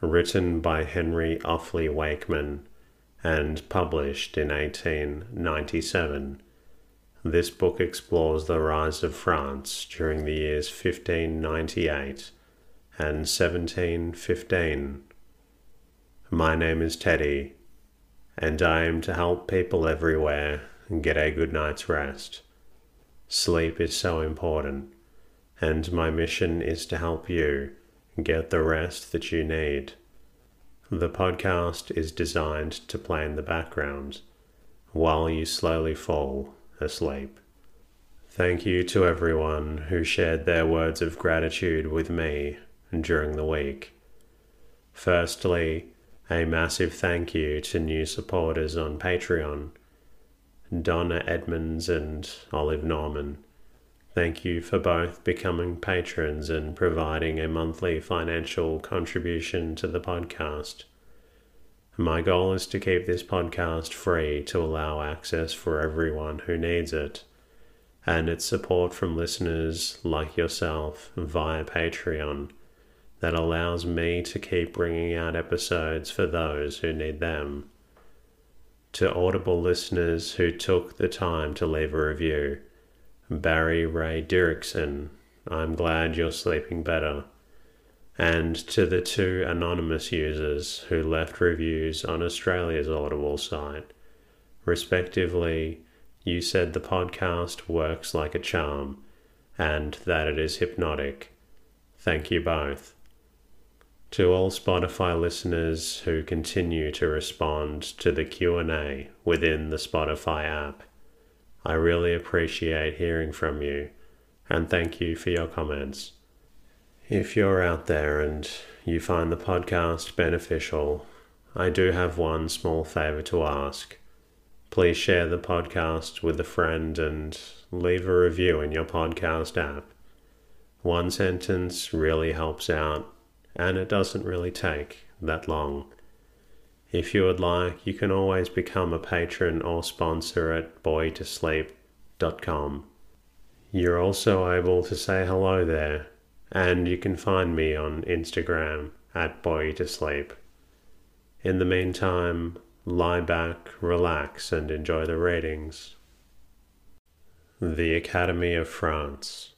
written by Henry Offley Wakeman and published in 1897. This book explores the rise of France during the years 1598 and 1715. My name is Teddy, and I am to help people everywhere get a good night's rest. Sleep is so important, and my mission is to help you get the rest that you need. The podcast is designed to play in the background while you slowly fall asleep. Thank you to everyone who shared their words of gratitude with me during the week. Firstly, a massive thank you to new supporters on Patreon Donna Edmonds and Olive Norman. Thank you for both becoming patrons and providing a monthly financial contribution to the podcast. My goal is to keep this podcast free to allow access for everyone who needs it, and its support from listeners like yourself via Patreon that allows me to keep bringing out episodes for those who need them. To Audible listeners who took the time to leave a review, Barry Ray Dirksen, I'm glad you're sleeping better. And to the two anonymous users who left reviews on Australia's Audible site, respectively, you said the podcast works like a charm and that it is hypnotic. Thank you both. To all Spotify listeners who continue to respond to the Q&A within the Spotify app, I really appreciate hearing from you and thank you for your comments. If you're out there and you find the podcast beneficial, I do have one small favor to ask. Please share the podcast with a friend and leave a review in your podcast app. One sentence really helps out, and it doesn't really take that long. If you would like, you can always become a patron or sponsor at boreyoutosleep.com. You're also able to say hello there, and you can find me on Instagram at boreyoutosleep. In the meantime, lie back, relax, and enjoy the ratings. The Ascendancy of France,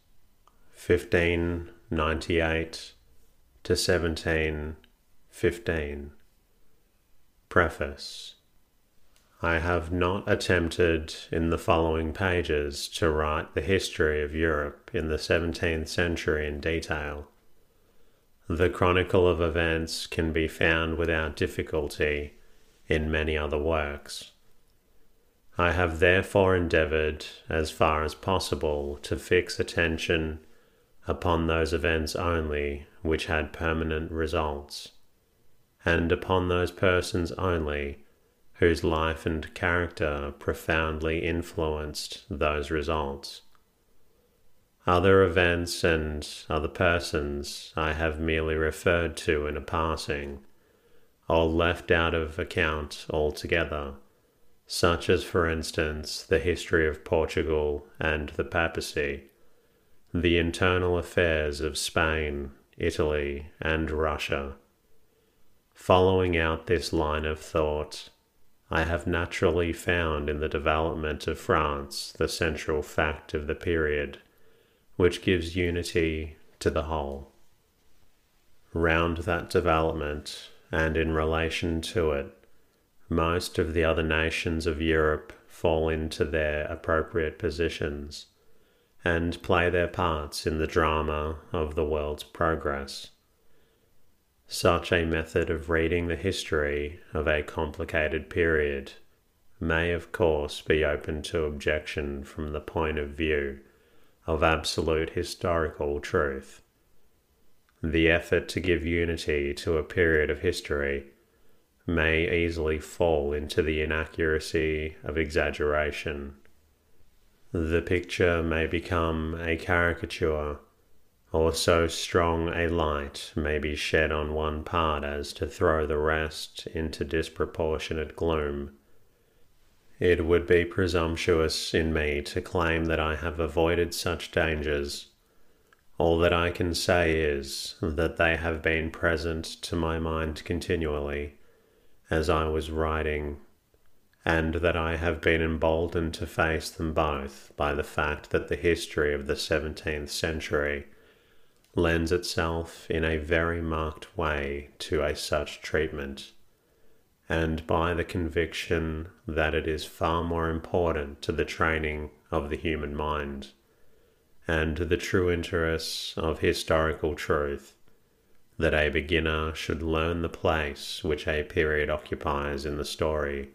1598 to 1715. Preface I have not attempted in the following pages to write the history of Europe in the 17th century in detail. The chronicle of events can be found without difficulty in many other works. I have therefore endeavoured, as far as possible, to fix attention upon those events only which had permanent results and upon those persons only whose life and character profoundly influenced those results. Other events and other persons I have merely referred to in a passing, or left out of account altogether, such as, for instance, the history of Portugal and the papacy, the internal affairs of Spain, Italy, and Russia Following out this line of thought, I have naturally found in the development of France the central fact of the period, which gives unity to the whole. Round that development, and in relation to it, most of the other nations of Europe fall into their appropriate positions and play their parts in the drama of the world's progress. Such a method of reading the history of a complicated period may, of course, be open to objection from the point of view of absolute historical truth. The effort to give unity to a period of history may easily fall into the inaccuracy of exaggeration. The picture may become a caricature, or so strong a light may be shed on one part as to throw the rest into disproportionate gloom. It would be presumptuous in me to claim that I have avoided such dangers. All that I can say is that they have been present to my mind continually as I was writing, and that I have been emboldened to face them both by the fact that the history of the 17th century lends itself in a very marked way to a such treatment, and by the conviction that it is far more important to the training of the human mind and to the true interests of historical truth that a beginner should learn the place which a period occupies in the story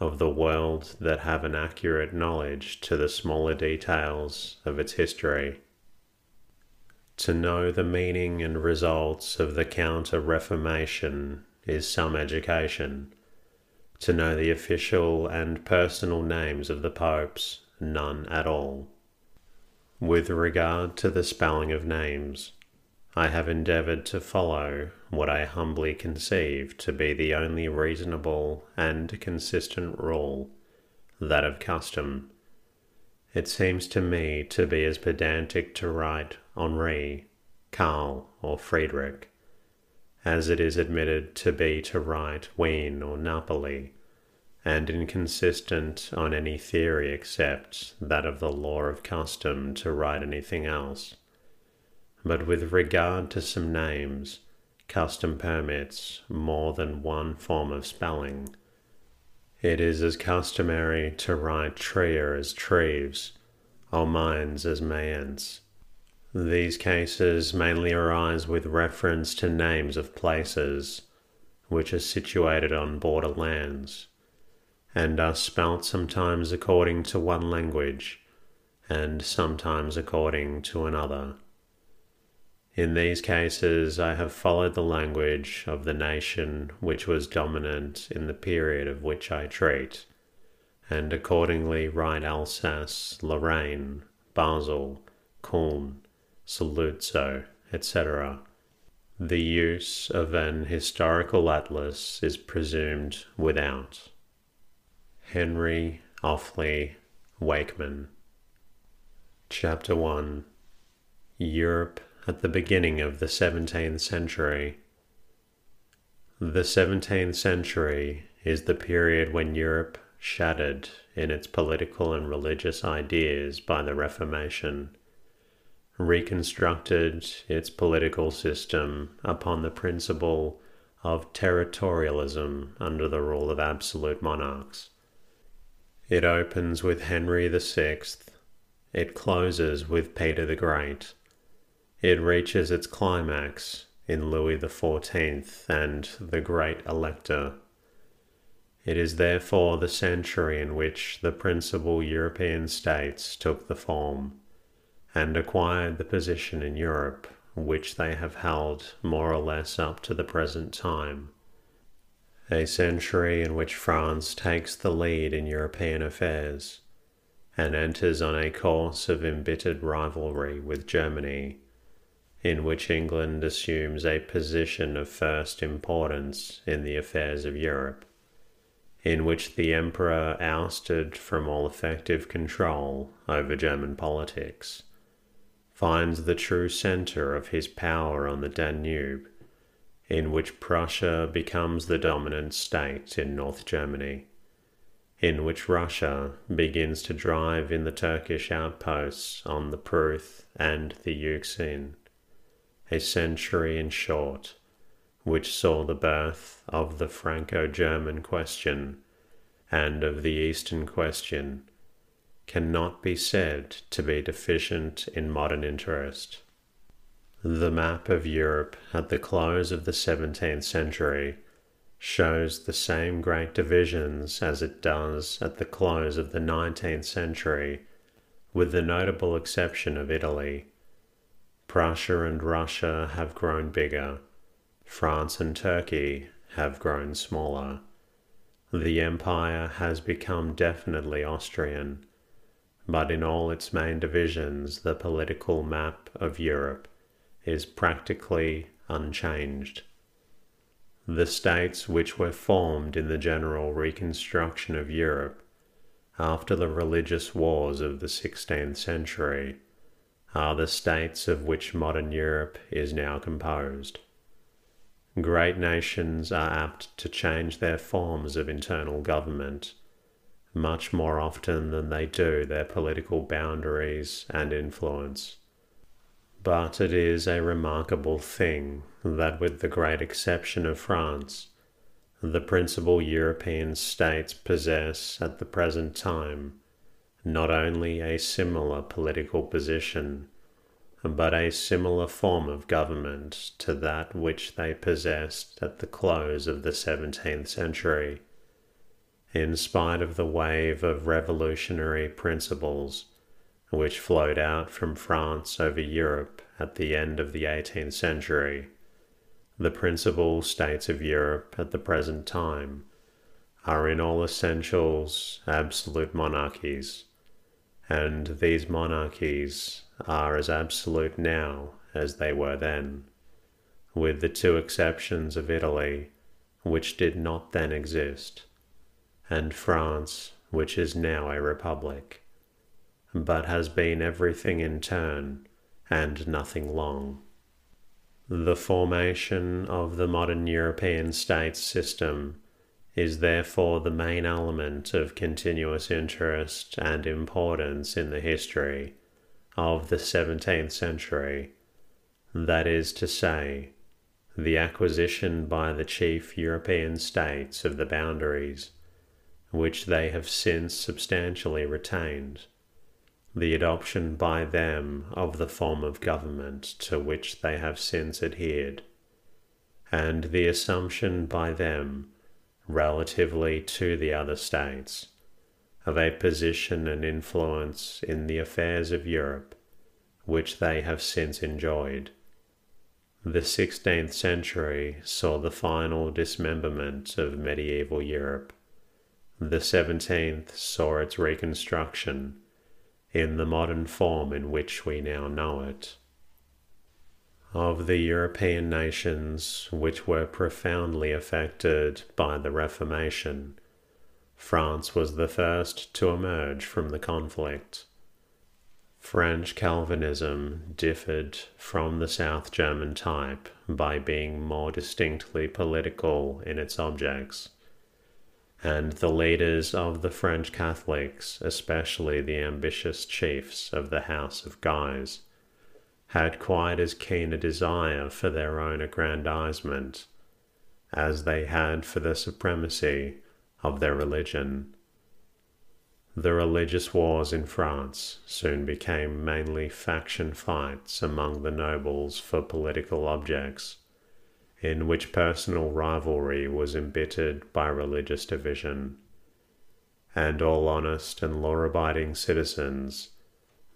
of the world that have an accurate knowledge to the smaller details of its history. To know the meaning and results of the Counter Reformation is some education. To know the official and personal names of the popes, none at all. With regard to the spelling of names, I have endeavoured to follow what I humbly conceive to be the only reasonable and consistent rule, that of custom. It seems to me to be as pedantic to write Henri, Karl, or Friedrich, as it is admitted to be to write Wien or Napoli, and inconsistent on any theory except that of the law of custom to write anything else but with regard to some names, custom permits more than one form of spelling. It is as customary to write Trier as Treves, or Mainz as Mayence. These cases mainly arise with reference to names of places which are situated on border lands, and are spelt sometimes according to one language, and sometimes according to another. In these cases, I have followed the language of the nation which was dominant in the period of which I treat, and accordingly write Alsace, Lorraine, Basel, Kulm, Saluzzo, etc. The use of an historical atlas is presumed without. Henry Offley Wakeman Chapter 1 Europe at the beginning of the 17th century. The 17th century is the period when Europe shattered in its political and religious ideas by the Reformation, reconstructed its political system upon the principle of territorialism under the rule of absolute monarchs. It opens with Henry VI, it closes with Peter the Great it reaches its climax in Louis XIV and the Great Elector. It is therefore the century in which the principal European states took the form and acquired the position in Europe which they have held more or less up to the present time. A century in which France takes the lead in European affairs and enters on a course of embittered rivalry with Germany in which England assumes a position of first importance in the affairs of Europe, in which the Emperor ousted from all effective control over German politics, finds the true centre of his power on the Danube, in which Prussia becomes the dominant state in North Germany, in which Russia begins to drive in the Turkish outposts on the Pruth and the Euxine a century in short, which saw the birth of the Franco German question and of the Eastern question, cannot be said to be deficient in modern interest. The map of Europe at the close of the 17th century shows the same great divisions as it does at the close of the 19th century, with the notable exception of Italy Prussia and Russia have grown bigger. France and Turkey have grown smaller. The empire has become definitely Austrian, but in all its main divisions, the political map of Europe is practically unchanged. The states which were formed in the general reconstruction of Europe after the religious wars of the 16th century are the states of which modern Europe is now composed. Great nations are apt to change their forms of internal government much more often than they do their political boundaries and influence. But it is a remarkable thing that, with the great exception of France, the principal European states possess at the present time not only a similar political position, but a similar form of government to that which they possessed at the close of the seventeenth century, in spite of the wave of revolutionary principles which flowed out from France over Europe at the end of the eighteenth century the principal states of Europe at the present time are in all essentials absolute monarchies, and these monarchies are as absolute now as they were then, with the two exceptions of Italy, which did not then exist, and France, which is now a republic, but has been everything in turn and nothing long. The formation of the modern European states system is therefore the main element of continuous interest and importance in the history of the 17th century, that is to say, the acquisition by the chief European states of the boundaries which they have since substantially retained the adoption by them of the form of government to which they have since adhered, and the assumption by them, relatively to the other states, of a position and influence in the affairs of Europe which they have since enjoyed. The 16th century saw the final dismemberment of medieval Europe. The 17th saw its reconstruction in the modern form in which we now know it. Of the European nations which were profoundly affected by the Reformation, France was the first to emerge from the conflict. French Calvinism differed from the South German type by being more distinctly political in its objects and the leaders of the French Catholics, especially the ambitious chiefs of the House of Guise, had quite as keen a desire for their own aggrandizement as they had for the supremacy of their religion. The religious wars in France soon became mainly faction fights among the nobles for political objects in which personal rivalry was embittered by religious division, and all honest and law abiding citizens,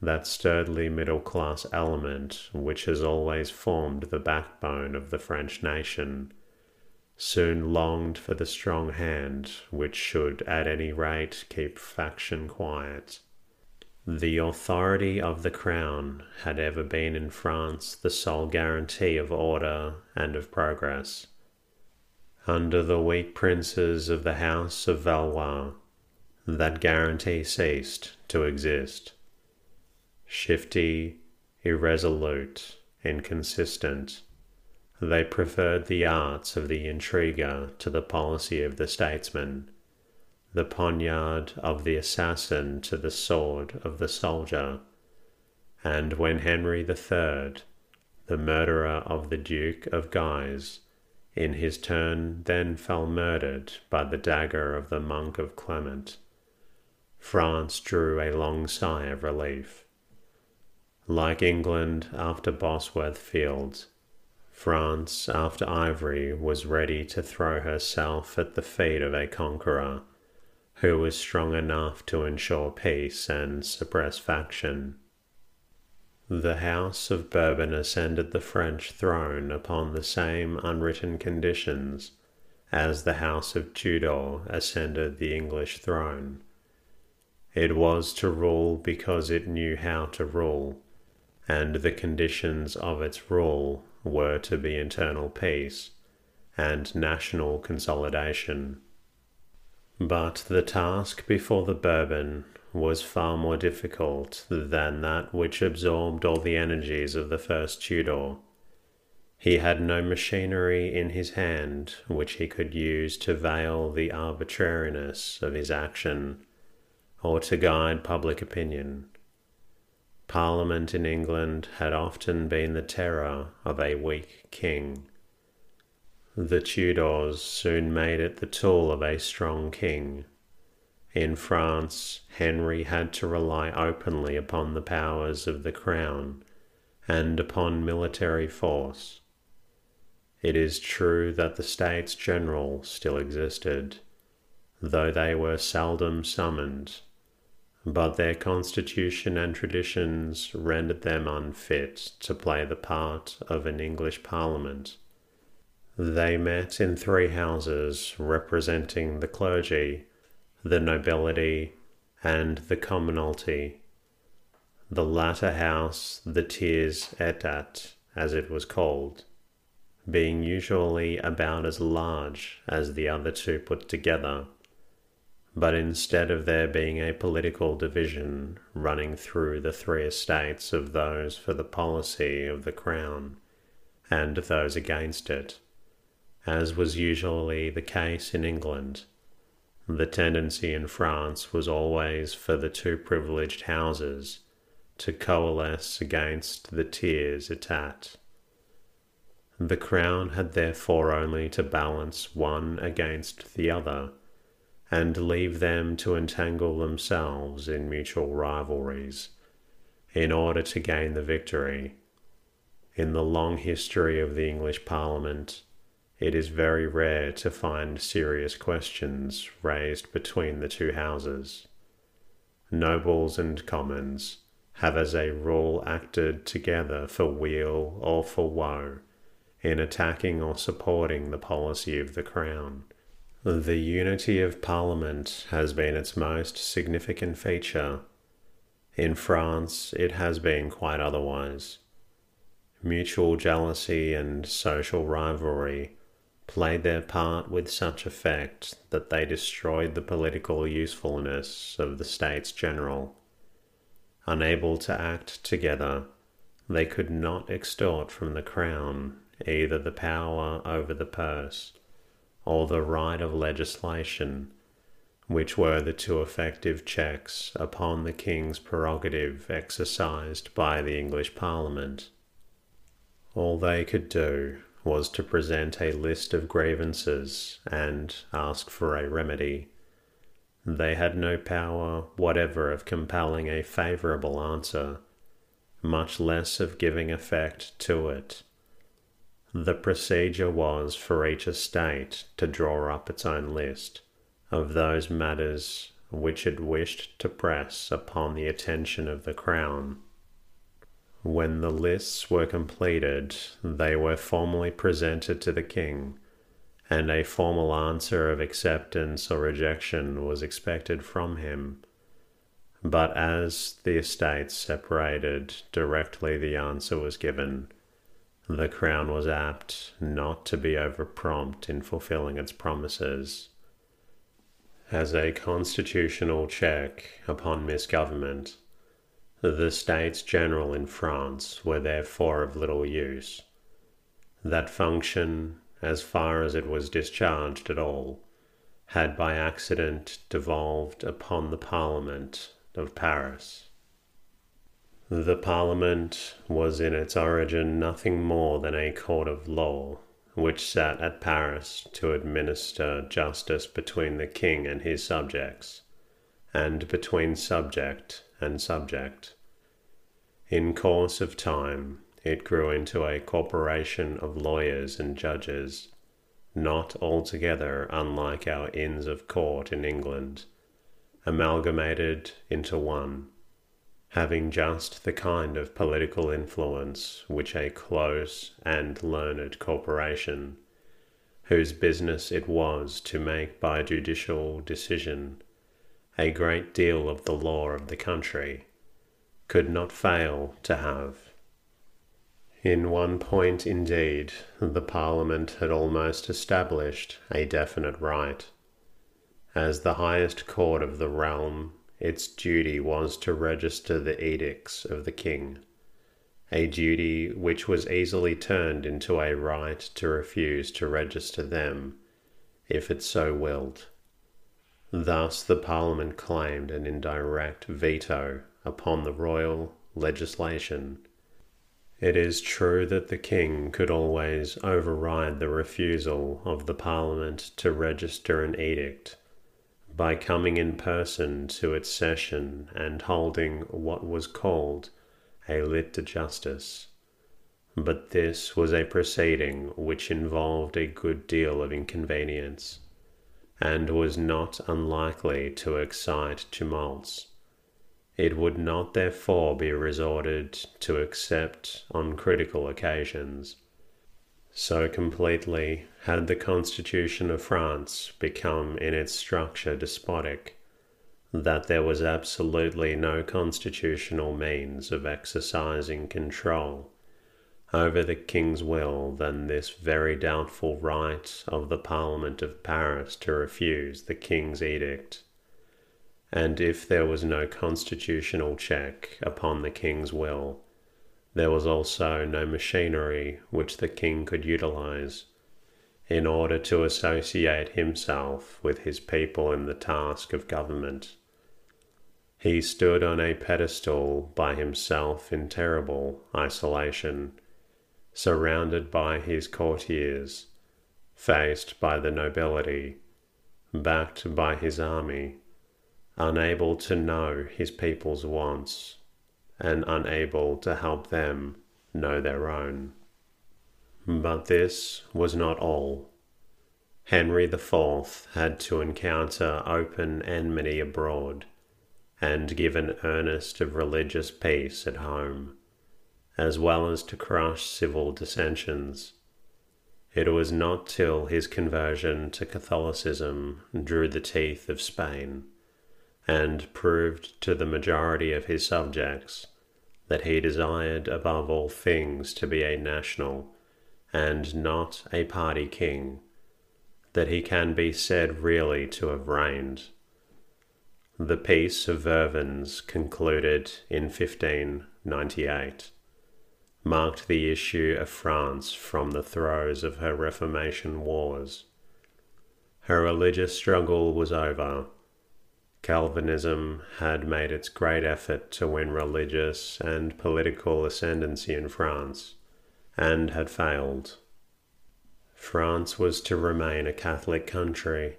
that sturdily middle class element which has always formed the backbone of the French nation, soon longed for the strong hand which should at any rate keep faction quiet. The authority of the crown had ever been in France the sole guarantee of order and of progress. Under the weak princes of the House of Valois, that guarantee ceased to exist. Shifty, irresolute, inconsistent, they preferred the arts of the intriguer to the policy of the statesman the poniard of the assassin to the sword of the soldier. And when Henry III, the murderer of the Duke of Guise, in his turn then fell murdered by the dagger of the monk of Clement, France drew a long sigh of relief. Like England after Bosworth Fields, France after Ivry was ready to throw herself at the feet of a conqueror who was strong enough to ensure peace and suppress faction. The House of Bourbon ascended the French throne upon the same unwritten conditions as the House of Tudor ascended the English throne. It was to rule because it knew how to rule, and the conditions of its rule were to be internal peace and national consolidation. But the task before the Bourbon was far more difficult than that which absorbed all the energies of the first Tudor. He had no machinery in his hand which he could use to veil the arbitrariness of his action or to guide public opinion. Parliament in England had often been the terror of a weak king. The Tudors soon made it the tool of a strong king in France, Henry had to rely openly upon the powers of the crown and upon military force. It is true that the States General still existed, though they were seldom summoned, but their constitution and traditions rendered them unfit to play the part of an English Parliament. They met in three houses representing the clergy the nobility, and the commonalty. The latter house, the tiers etat, as it was called, being usually about as large as the other two put together. But instead of there being a political division running through the three estates of those for the policy of the crown and those against it, as was usually the case in England, the tendency in France was always for the two privileged houses to coalesce against the tiers etat. The crown had therefore only to balance one against the other, and leave them to entangle themselves in mutual rivalries, in order to gain the victory. In the long history of the English Parliament, it is very rare to find serious questions raised between the two houses. Nobles and commons have as a rule acted together for weal or for woe in attacking or supporting the policy of the Crown. The unity of Parliament has been its most significant feature. In France, it has been quite otherwise. Mutual jealousy and social rivalry played their part with such effect that they destroyed the political usefulness of the States General. Unable to act together, they could not extort from the Crown either the power over the purse or the right of legislation, which were the two effective checks upon the King's prerogative exercised by the English Parliament. All they could do was to present a list of grievances and ask for a remedy. They had no power whatever of compelling a favourable answer, much less of giving effect to it. The procedure was for each estate to draw up its own list of those matters which it wished to press upon the attention of the Crown when the lists were completed, they were formally presented to the king, and a formal answer of acceptance or rejection was expected from him. But as the estates separated directly the answer was given, the crown was apt not to be over prompt in fulfilling its promises. As a constitutional check upon misgovernment, the States General in France were therefore of little use. That function, as far as it was discharged at all, had by accident devolved upon the Parliament of Paris. The Parliament was in its origin nothing more than a court of law, which sat at Paris to administer justice between the king and his subjects, and between subject and subject. In course of time, it grew into a corporation of lawyers and judges, not altogether unlike our Inns of Court in England, amalgamated into one, having just the kind of political influence which a close and learned corporation whose business it was to make by judicial decision a great deal of the law of the country, could not fail to have. In one point, indeed, the Parliament had almost established a definite right. As the highest court of the realm, its duty was to register the edicts of the king, a duty which was easily turned into a right to refuse to register them, if it so willed. Thus the Parliament claimed an indirect veto upon the royal legislation. It is true that the King could always override the refusal of the Parliament to register an edict by coming in person to its session and holding what was called a lit de justice. But this was a proceeding which involved a good deal of inconvenience and was not unlikely to excite tumults. It would not therefore be resorted to except on critical occasions. So completely had the Constitution of France become in its structure despotic that there was absolutely no constitutional means of exercising control over the king's will than this very doubtful right of the Parliament of Paris to refuse the king's edict. And if there was no constitutional check upon the king's will, there was also no machinery which the king could utilize in order to associate himself with his people in the task of government. He stood on a pedestal by himself in terrible isolation surrounded by his courtiers, faced by the nobility, backed by his army, unable to know his people's wants, and unable to help them know their own. But this was not all. Henry IV had to encounter open enmity abroad and give an earnest of religious peace at home as well as to crush civil dissensions. It was not till his conversion to Catholicism drew the teeth of Spain, and proved to the majority of his subjects that he desired above all things to be a national and not a party king, that he can be said really to have reigned. The Peace of Vervins concluded in 1598 marked the issue of France from the throes of her Reformation wars. Her religious struggle was over. Calvinism had made its great effort to win religious and political ascendancy in France, and had failed. France was to remain a Catholic country,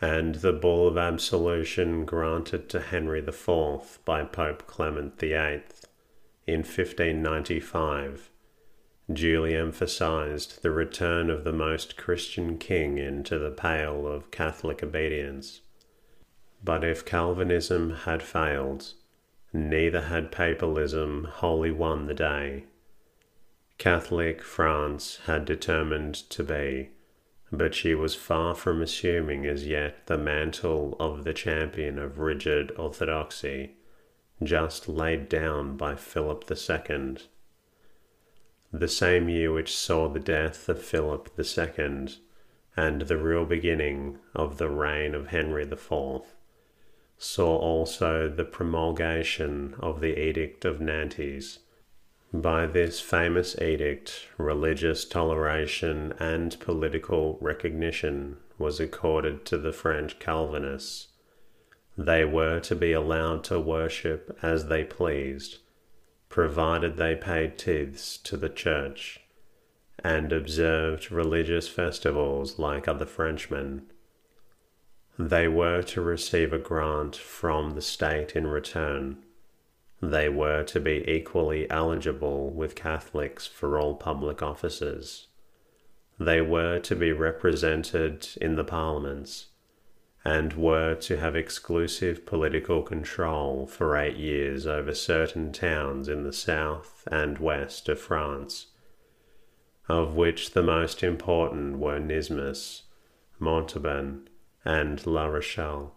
and the bull of absolution granted to Henry IV by Pope Clement VIII in 1595 duly emphasized the return of the most Christian king into the pale of Catholic obedience. But if Calvinism had failed, neither had Papalism wholly won the day. Catholic France had determined to be, but she was far from assuming as yet the mantle of the champion of rigid orthodoxy just laid down by Philip II. The same year which saw the death of Philip II and the real beginning of the reign of Henry IV, saw also the promulgation of the Edict of Nantes. By this famous edict, religious toleration and political recognition was accorded to the French Calvinists they were to be allowed to worship as they pleased, provided they paid tithes to the church and observed religious festivals like other Frenchmen. They were to receive a grant from the state in return. They were to be equally eligible with Catholics for all public offices. They were to be represented in the parliaments and were to have exclusive political control for eight years over certain towns in the south and west of France. of which the most important were Nismes, Montauban, and La Rochelle.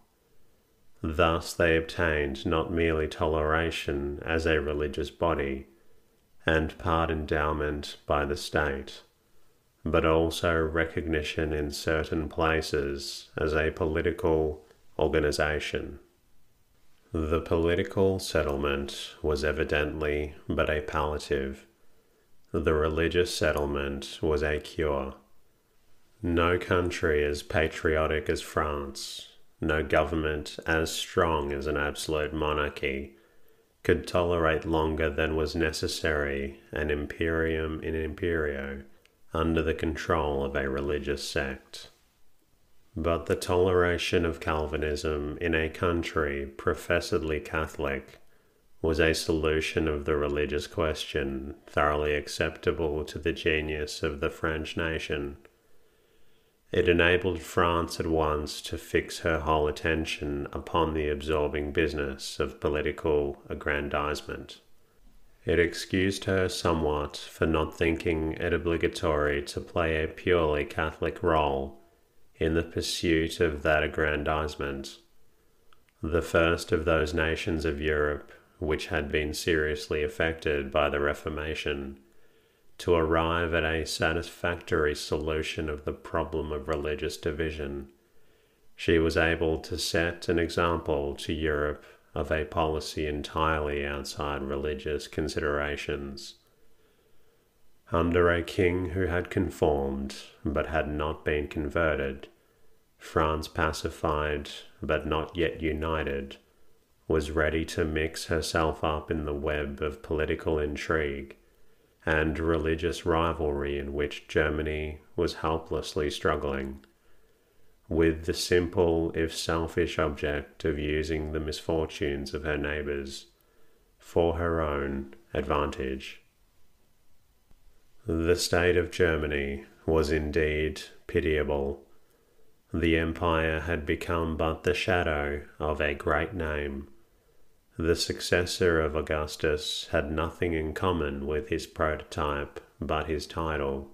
Thus they obtained not merely toleration as a religious body and part endowment by the state, but also recognition in certain places as a political organization. The political settlement was evidently but a palliative. The religious settlement was a cure. No country as patriotic as France, no government as strong as an absolute monarchy, could tolerate longer than was necessary an imperium in imperio under the control of a religious sect. But the toleration of Calvinism in a country professedly Catholic was a solution of the religious question thoroughly acceptable to the genius of the French nation. It enabled France at once to fix her whole attention upon the absorbing business of political aggrandizement. It excused her somewhat for not thinking it obligatory to play a purely Catholic role in the pursuit of that aggrandizement, the first of those nations of Europe which had been seriously affected by the Reformation, to arrive at a satisfactory solution of the problem of religious division, she was able to set an example to Europe of a policy entirely outside religious considerations. Under a king who had conformed but had not been converted, France pacified but not yet united, was ready to mix herself up in the web of political intrigue and religious rivalry in which Germany was helplessly struggling, with the simple if selfish object of using the misfortunes of her neighbours for her own advantage. The state of Germany was indeed pitiable. The empire had become but the shadow of a great name. The successor of Augustus had nothing in common with his prototype but his title.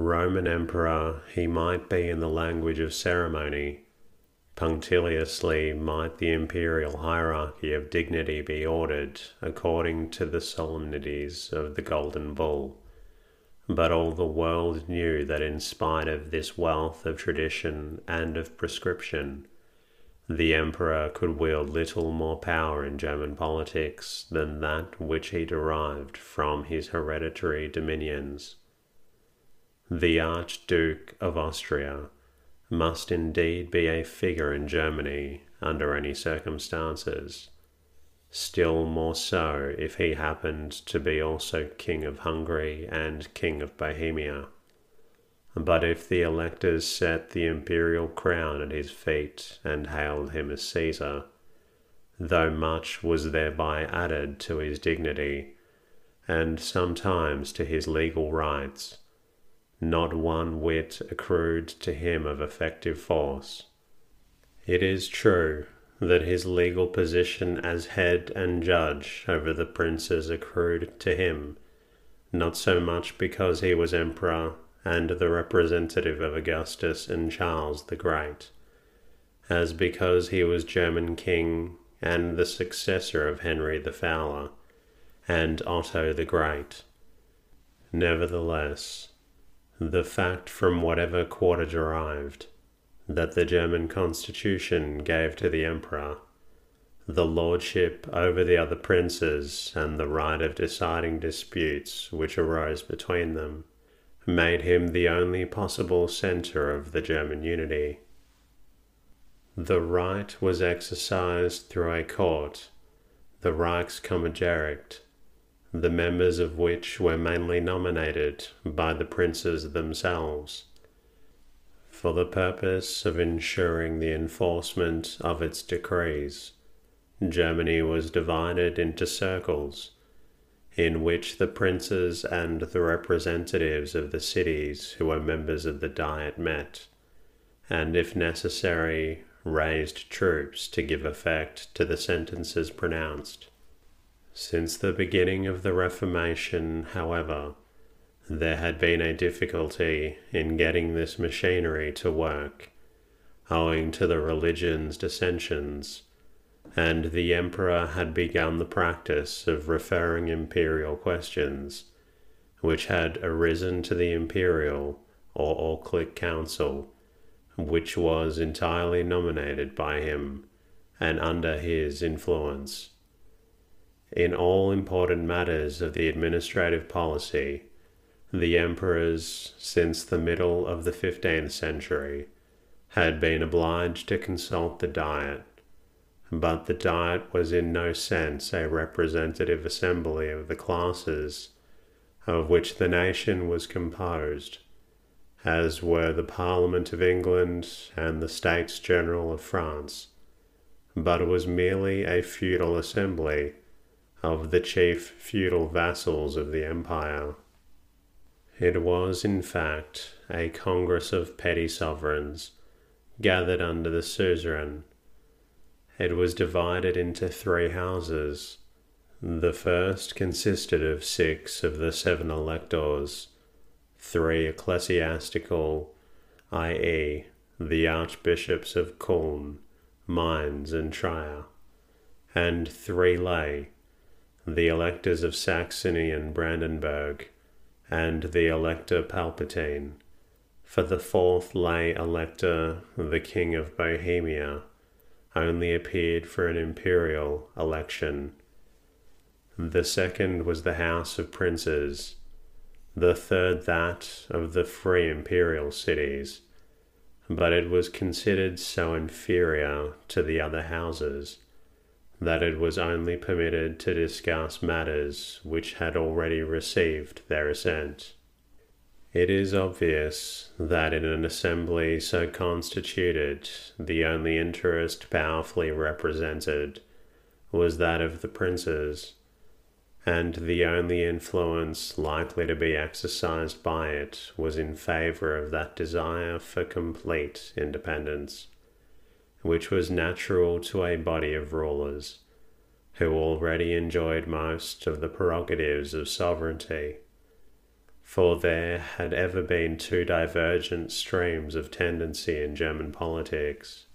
Roman emperor he might be in the language of ceremony. Punctiliously might the imperial hierarchy of dignity be ordered according to the solemnities of the Golden Bull but all the world knew that in spite of this wealth of tradition and of prescription, the emperor could wield little more power in German politics than that which he derived from his hereditary dominions. The Archduke of Austria must indeed be a figure in Germany under any circumstances still more so if he happened to be also King of Hungary and King of Bohemia. But if the electors set the imperial crown at his feet and hailed him as Caesar, though much was thereby added to his dignity, and sometimes to his legal rights, not one whit accrued to him of effective force. It is true that his legal position as head and judge over the princes accrued to him, not so much because he was emperor and the representative of Augustus and Charles the Great, as because he was German king and the successor of Henry the Fowler and Otto the Great. Nevertheless, the fact from whatever quarter derived that the German constitution gave to the emperor, the lordship over the other princes and the right of deciding disputes which arose between them, made him the only possible centre of the German unity. The right was exercised through a court, the Reichskammergericht, the members of which were mainly nominated by the princes themselves for the purpose of ensuring the enforcement of its decrees. Germany was divided into circles, in which the princes and the representatives of the cities who were members of the Diet met, and if necessary, raised troops to give effect to the sentences pronounced. Since the beginning of the Reformation, however, there had been a difficulty in getting this machinery to work, owing to the religion's dissensions, and the emperor had begun the practice of referring imperial questions, which had arisen to the imperial or Aulic council, which was entirely nominated by him and under his influence. In all important matters of the administrative policy, the emperors, since the middle of the fifteenth century, had been obliged to consult the Diet, but the Diet was in no sense a representative assembly of the classes of which the nation was composed, as were the Parliament of England and the States General of France, but was merely a feudal assembly of the chief feudal vassals of the empire. It was, in fact, a congress of petty sovereigns gathered under the suzerain. It was divided into three houses. The first consisted of six of the seven electors, three ecclesiastical, i.e., the archbishops of Culm, Mainz, and Trier, and three lay, the electors of Saxony and Brandenburg, and the Elector Palatine. For the fourth lay Elector, the King of Bohemia, only appeared for an imperial election. The second was the House of Princes, the third that of the free imperial cities, but it was considered so inferior to the other houses that it was only permitted to discuss matters which had already received their assent. It is obvious that in an assembly so constituted, the only interest powerfully represented was that of the princes, and the only influence likely to be exercised by it was in favour of that desire for complete independence which was natural to a body of rulers who already enjoyed most of the prerogatives of sovereignty. For there had ever been two divergent streams of tendency in German politics.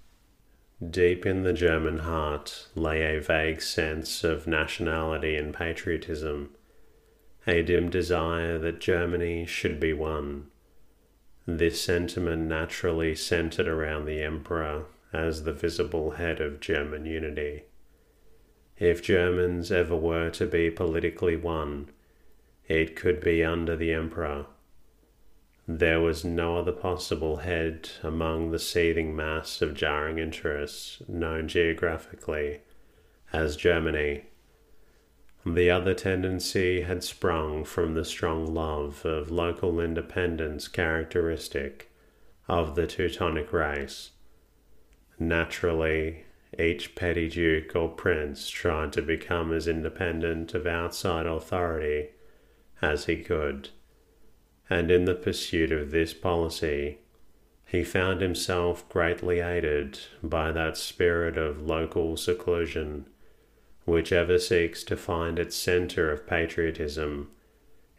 Deep in the German heart lay a vague sense of nationality and patriotism, a dim desire that Germany should be one. This sentiment naturally centered around the Emperor as the visible head of German unity. If Germans ever were to be politically one, it could be under the Emperor. There was no other possible head among the seething mass of jarring interests known geographically as Germany. The other tendency had sprung from the strong love of local independence characteristic of the Teutonic race Naturally, each petty duke or prince tried to become as independent of outside authority as he could, and in the pursuit of this policy, he found himself greatly aided by that spirit of local seclusion which ever seeks to find its centre of patriotism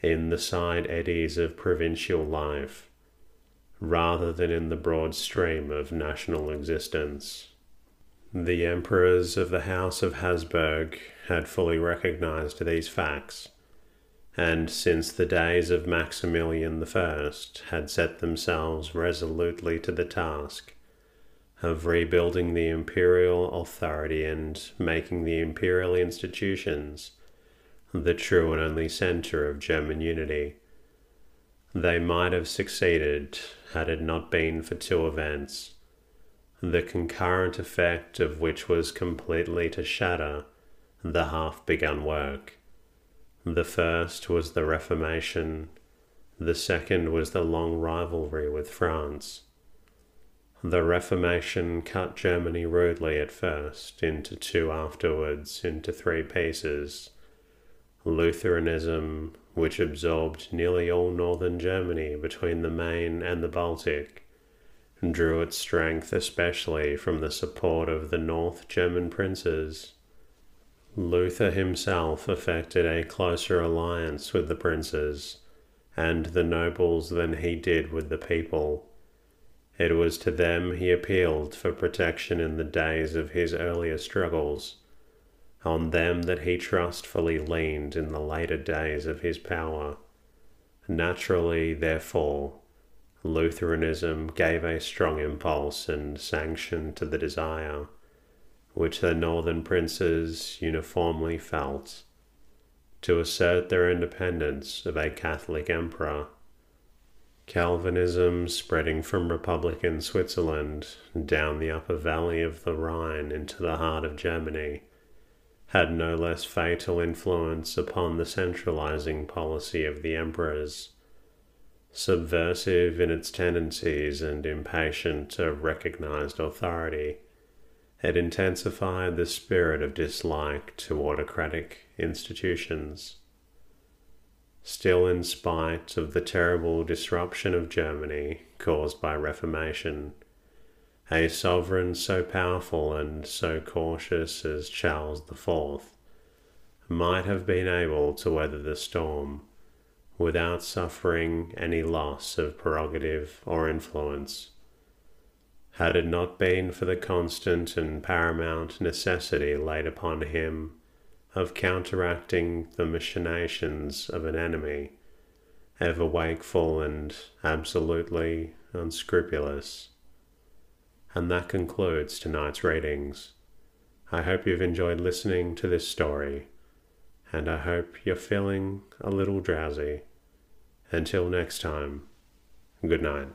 in the side eddies of provincial life rather than in the broad stream of national existence. The emperors of the House of Habsburg had fully recognized these facts, and since the days of Maximilian I had set themselves resolutely to the task of rebuilding the imperial authority and making the imperial institutions the true and only centre of German unity. They might have succeeded had it not been for two events, the concurrent effect of which was completely to shatter the half begun work. The first was the Reformation, the second was the long rivalry with France. The Reformation cut Germany rudely at first into two, afterwards into three pieces Lutheranism, which absorbed nearly all northern Germany between the Main and the Baltic, and drew its strength especially from the support of the North German princes. Luther himself effected a closer alliance with the princes, and the nobles than he did with the people. It was to them he appealed for protection in the days of his earlier struggles, on them that he trustfully leaned in the later days of his power. Naturally, therefore, Lutheranism gave a strong impulse and sanction to the desire, which the northern princes uniformly felt, to assert their independence of a Catholic emperor. Calvinism spreading from Republican Switzerland down the upper valley of the Rhine into the heart of Germany had no less fatal influence upon the centralizing policy of the emperors subversive in its tendencies and impatient of recognized authority, it intensified the spirit of dislike to autocratic institutions. Still, in spite of the terrible disruption of Germany caused by Reformation, a sovereign so powerful and so cautious as Charles IV might have been able to weather the storm without suffering any loss of prerogative or influence. Had it not been for the constant and paramount necessity laid upon him of counteracting the machinations of an enemy, ever wakeful and absolutely unscrupulous. And that concludes tonight's readings. I hope you've enjoyed listening to this story and I hope you're feeling a little drowsy. Until next time, good night.